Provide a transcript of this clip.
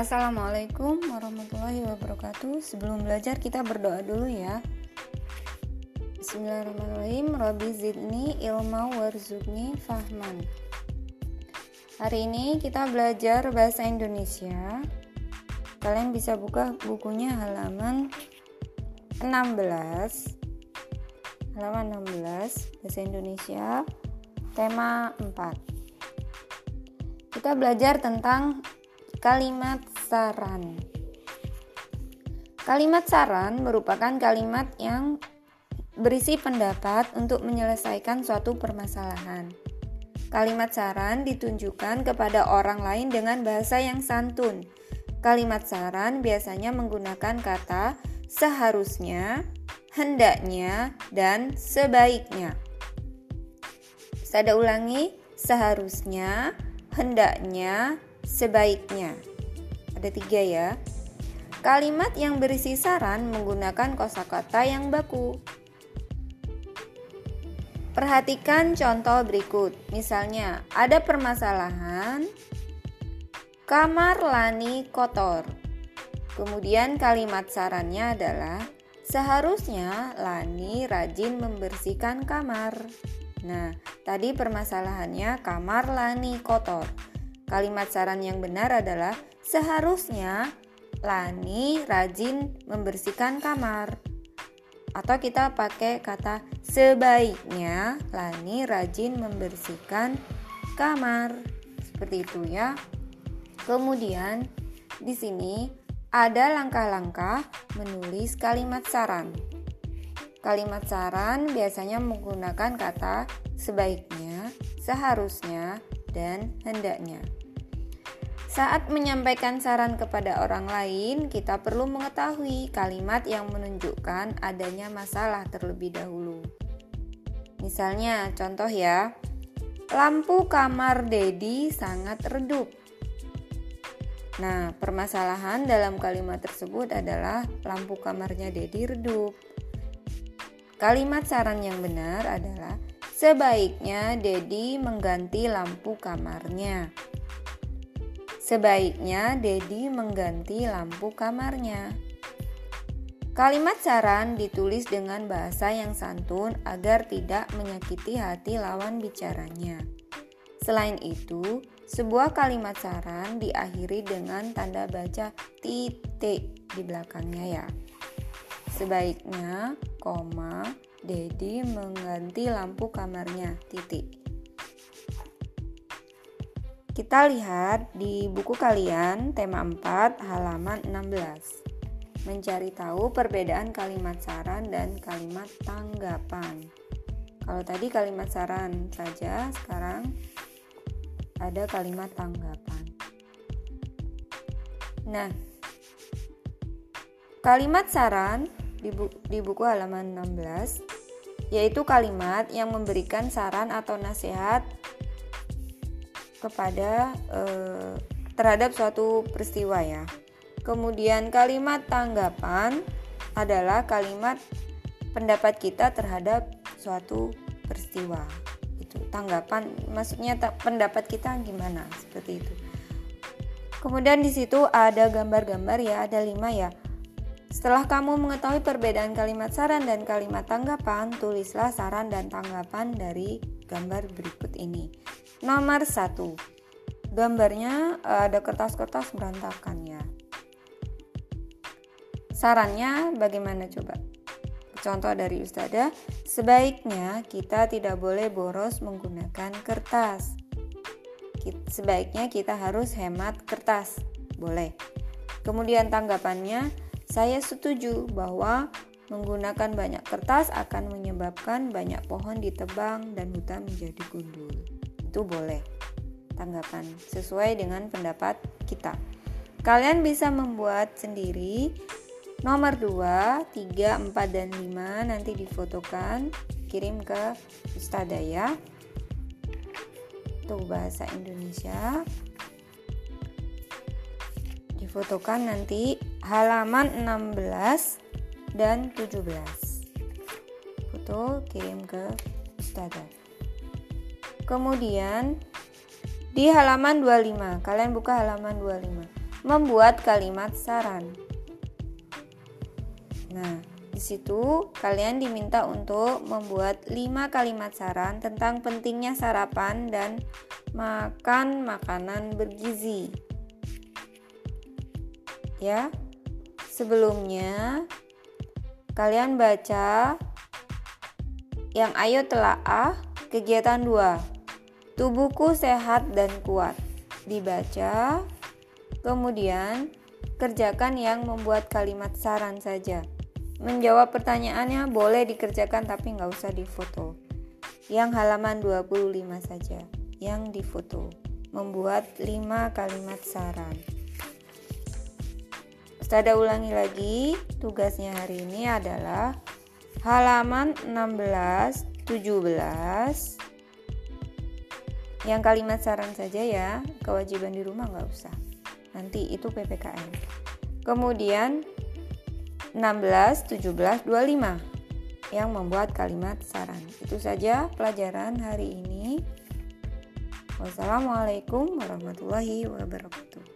Assalamualaikum warahmatullahi wabarakatuh. Sebelum belajar kita berdoa dulu ya. Bismillahirrahmanirrahim. Rabbi zidni ilma warzuqni fahman. Hari ini kita belajar bahasa Indonesia. Kalian bisa buka bukunya halaman 16. Halaman 16 bahasa Indonesia tema 4. Kita belajar tentang Kalimat saran. Kalimat saran merupakan kalimat yang berisi pendapat untuk menyelesaikan suatu permasalahan. Kalimat saran ditunjukkan kepada orang lain dengan bahasa yang santun. Kalimat saran biasanya menggunakan kata seharusnya, hendaknya, dan sebaiknya. Saya ulangi, seharusnya, hendaknya, sebaiknya. Ada tiga ya. Kalimat yang berisi saran menggunakan kosakata yang baku. Perhatikan contoh berikut. Misalnya, ada permasalahan kamar Lani kotor. Kemudian kalimat sarannya adalah seharusnya Lani rajin membersihkan kamar. Nah, tadi permasalahannya kamar Lani kotor. Kalimat saran yang benar adalah seharusnya Lani rajin membersihkan kamar. Atau kita pakai kata sebaiknya Lani rajin membersihkan kamar. Seperti itu ya. Kemudian di sini ada langkah-langkah menulis kalimat saran. Kalimat saran biasanya menggunakan kata sebaiknya, seharusnya, dan hendaknya. Saat menyampaikan saran kepada orang lain, kita perlu mengetahui kalimat yang menunjukkan adanya masalah terlebih dahulu. Misalnya, contoh ya, lampu kamar Dedi sangat redup. Nah, permasalahan dalam kalimat tersebut adalah lampu kamarnya Dedi redup. Kalimat saran yang benar adalah sebaiknya Dedi mengganti lampu kamarnya. Sebaiknya Dedi mengganti lampu kamarnya. Kalimat saran ditulis dengan bahasa yang santun agar tidak menyakiti hati lawan bicaranya. Selain itu, sebuah kalimat saran diakhiri dengan tanda baca titik di belakangnya ya. Sebaiknya, koma, Dedi mengganti lampu kamarnya, titik. Kita lihat di buku kalian tema 4 halaman 16. Mencari tahu perbedaan kalimat saran dan kalimat tanggapan. Kalau tadi kalimat saran saja, sekarang ada kalimat tanggapan. Nah, kalimat saran di, bu di buku halaman 16 yaitu kalimat yang memberikan saran atau nasihat kepada eh, terhadap suatu peristiwa ya. Kemudian kalimat tanggapan adalah kalimat pendapat kita terhadap suatu peristiwa. Itu tanggapan maksudnya pendapat kita gimana seperti itu. Kemudian di situ ada gambar-gambar ya, ada lima ya. Setelah kamu mengetahui perbedaan kalimat saran dan kalimat tanggapan, tulislah saran dan tanggapan dari gambar berikut ini. Nomor satu, gambarnya eh, ada kertas-kertas berantakan ya. Sarannya bagaimana coba? Contoh dari Ustazah, sebaiknya kita tidak boleh boros menggunakan kertas. Sebaiknya kita harus hemat kertas. Boleh. Kemudian tanggapannya, saya setuju bahwa menggunakan banyak kertas akan menyebabkan banyak pohon ditebang dan hutan menjadi gundul itu boleh tanggapan sesuai dengan pendapat kita. Kalian bisa membuat sendiri nomor 2, 3, 4 dan 5 nanti difotokan kirim ke Ustazah ya. Tuh bahasa Indonesia. Difotokan nanti halaman 16 dan 17. Foto kirim ke Ustazah. Kemudian di halaman 25, kalian buka halaman 25. membuat kalimat saran. Nah, di situ kalian diminta untuk membuat 5 kalimat saran tentang pentingnya sarapan dan makan makanan bergizi. Ya. Sebelumnya kalian baca yang ayo telaah kegiatan 2. Tubuhku sehat dan kuat. Dibaca. Kemudian kerjakan yang membuat kalimat saran saja. Menjawab pertanyaannya boleh dikerjakan tapi nggak usah difoto. Yang halaman 25 saja yang difoto. Membuat 5 kalimat saran. Ustada ulangi lagi, tugasnya hari ini adalah halaman 16, 17. Yang kalimat saran saja ya, kewajiban di rumah nggak usah. Nanti itu PPKN. Kemudian 16, 17, 25 yang membuat kalimat saran. Itu saja pelajaran hari ini. Wassalamualaikum warahmatullahi wabarakatuh.